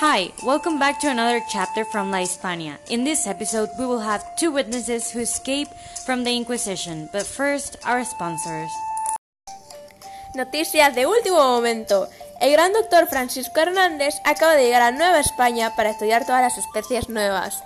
Hi, welcome back to another chapter from La Hispania. In this episode, we will have two witnesses who escape from the Inquisition, but first, our sponsors. Noticias de último momento. El gran doctor Francisco Hernández acaba de llegar a Nueva España para estudiar todas las especies nuevas.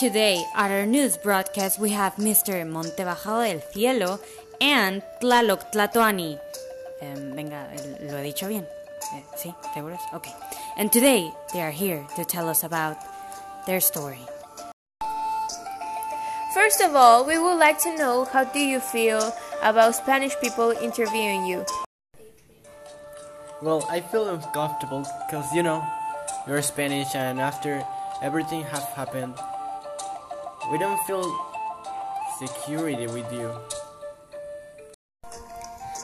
Today, at our news broadcast, we have Mr. Montebajado del Cielo and Tlaloc Tlatoani. Um, venga, lo he dicho bien. Eh, ¿Sí? ¿Seguros? Okay. And today, they are here to tell us about their story. First of all, we would like to know how do you feel about Spanish people interviewing you? Well, I feel uncomfortable because you know you're Spanish, and after everything has happened, we don't feel security with you.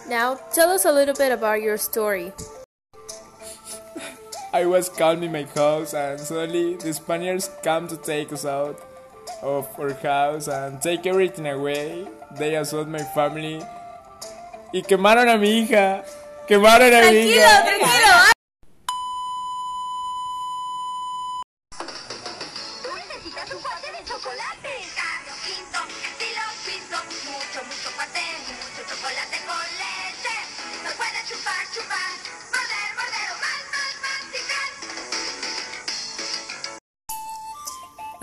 Now, tell us a little bit about your story. I was calming my house and suddenly the Spaniards come to take us out of our house and take everything away. They assault my family. Y quemaron a mi hija. Quemaron a mi hija. tranquilo. Tú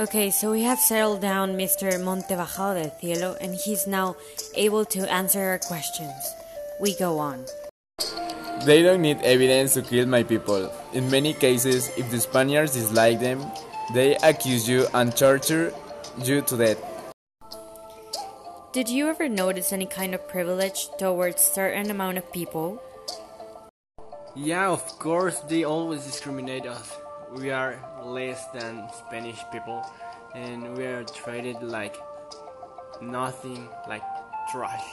Okay, so we have settled down Mr. Montebajado del Cielo, and he's now able to answer our questions. We go on. They don't need evidence to kill my people. In many cases, if the Spaniards dislike them, they accuse you and torture you to death. Did you ever notice any kind of privilege towards certain amount of people? Yeah, of course, they always discriminate us. We are less than Spanish people, and we are treated like nothing, like trash.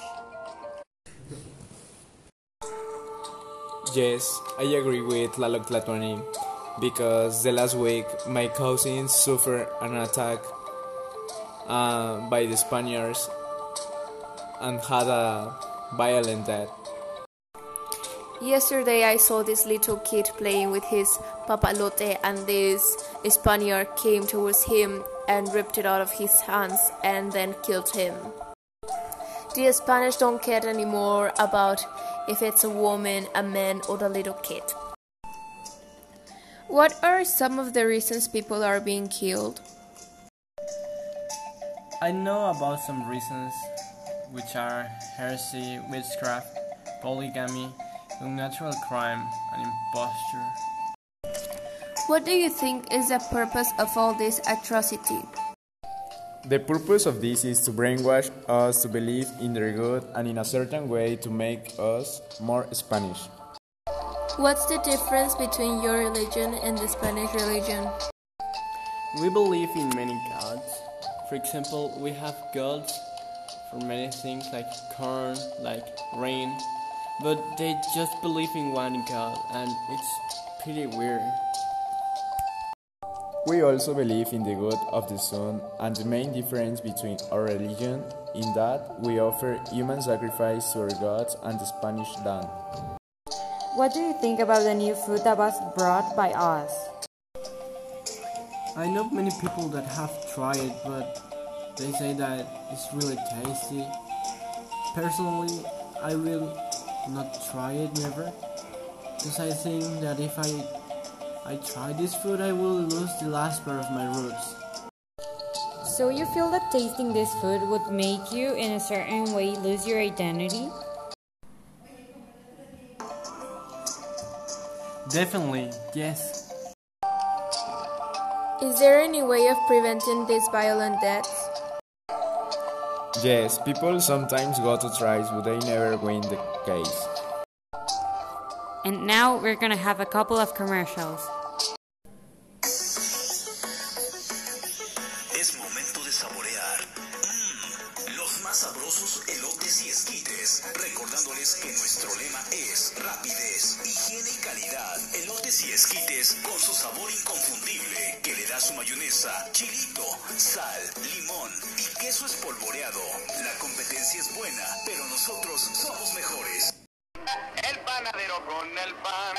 Yes, I agree with Tlaloc Tlatoani because the last week my cousins suffered an attack uh, by the Spaniards and had a violent death. Yesterday I saw this little kid playing with his papalote and this Spaniard came towards him and ripped it out of his hands and then killed him. The Spanish don't care anymore about if it's a woman, a man or a little kid. What are some of the reasons people are being killed? I know about some reasons, which are heresy, witchcraft, polygamy, unnatural crime, and imposture. What do you think is the purpose of all this atrocity? The purpose of this is to brainwash us to believe in their good and in a certain way to make us more Spanish. What's the difference between your religion and the Spanish religion? We believe in many gods. For example, we have gods for many things like corn, like rain, but they just believe in one god, and it's pretty weird. We also believe in the good of the sun and the main difference between our religion in that we offer human sacrifice to our gods and the Spanish land. What do you think about the new food that was brought by us? I know many people that have tried it, but they say that it's really tasty. Personally, I will not try it never, because I think that if I I try this food, I will lose the last part of my roots. So you feel that tasting this food would make you, in a certain way, lose your identity? Definitely, yes. Is there any way of preventing these violent deaths? Yes, people sometimes go to tries, but they never win the case. And now we're gonna have a couple of commercials. Es momento de saborear. Mmm, los más sabrosos elotes y esquites. Recordándole sabes que nuestro lema es rapidez, higiene y calidad. Elotes y esquites con su sabor inconfundible que le da su mayonesa, chilito, sal, limón y queso espolvoreado. La competencia es buena, pero nosotros somos mejores. El panadero con el pan,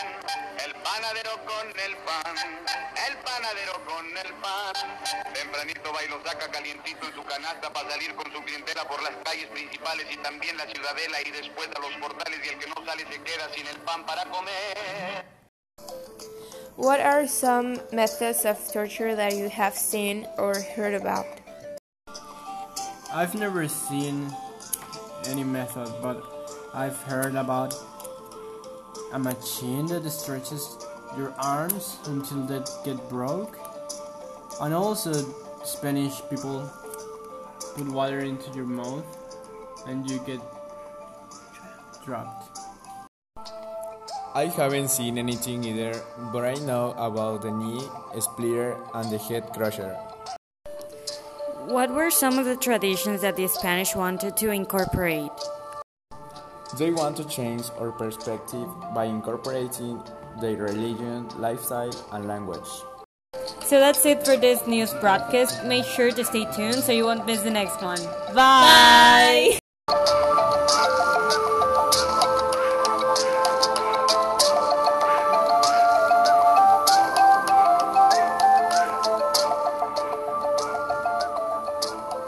el panadero con el pan, el panadero con el pan. Tempranito va y lo saca calientito en su canasta para salir con su clientela por las calles principales y también la ciudadela y después a los portales y el que no sale se queda sin el pan para comer. What are some methods of torture that you have seen or heard about? I've never seen any method, but I've heard about a machine that stretches your arms until they get broke. And also, Spanish people put water into your mouth and you get dropped. I haven't seen anything either, but I know about the knee splitter and the head crusher. What were some of the traditions that the Spanish wanted to incorporate? They want to change our perspective by incorporating their religion, lifestyle, and language. So that's it for this news broadcast. Make sure to stay tuned so you won't miss the next one. Bye. Bye.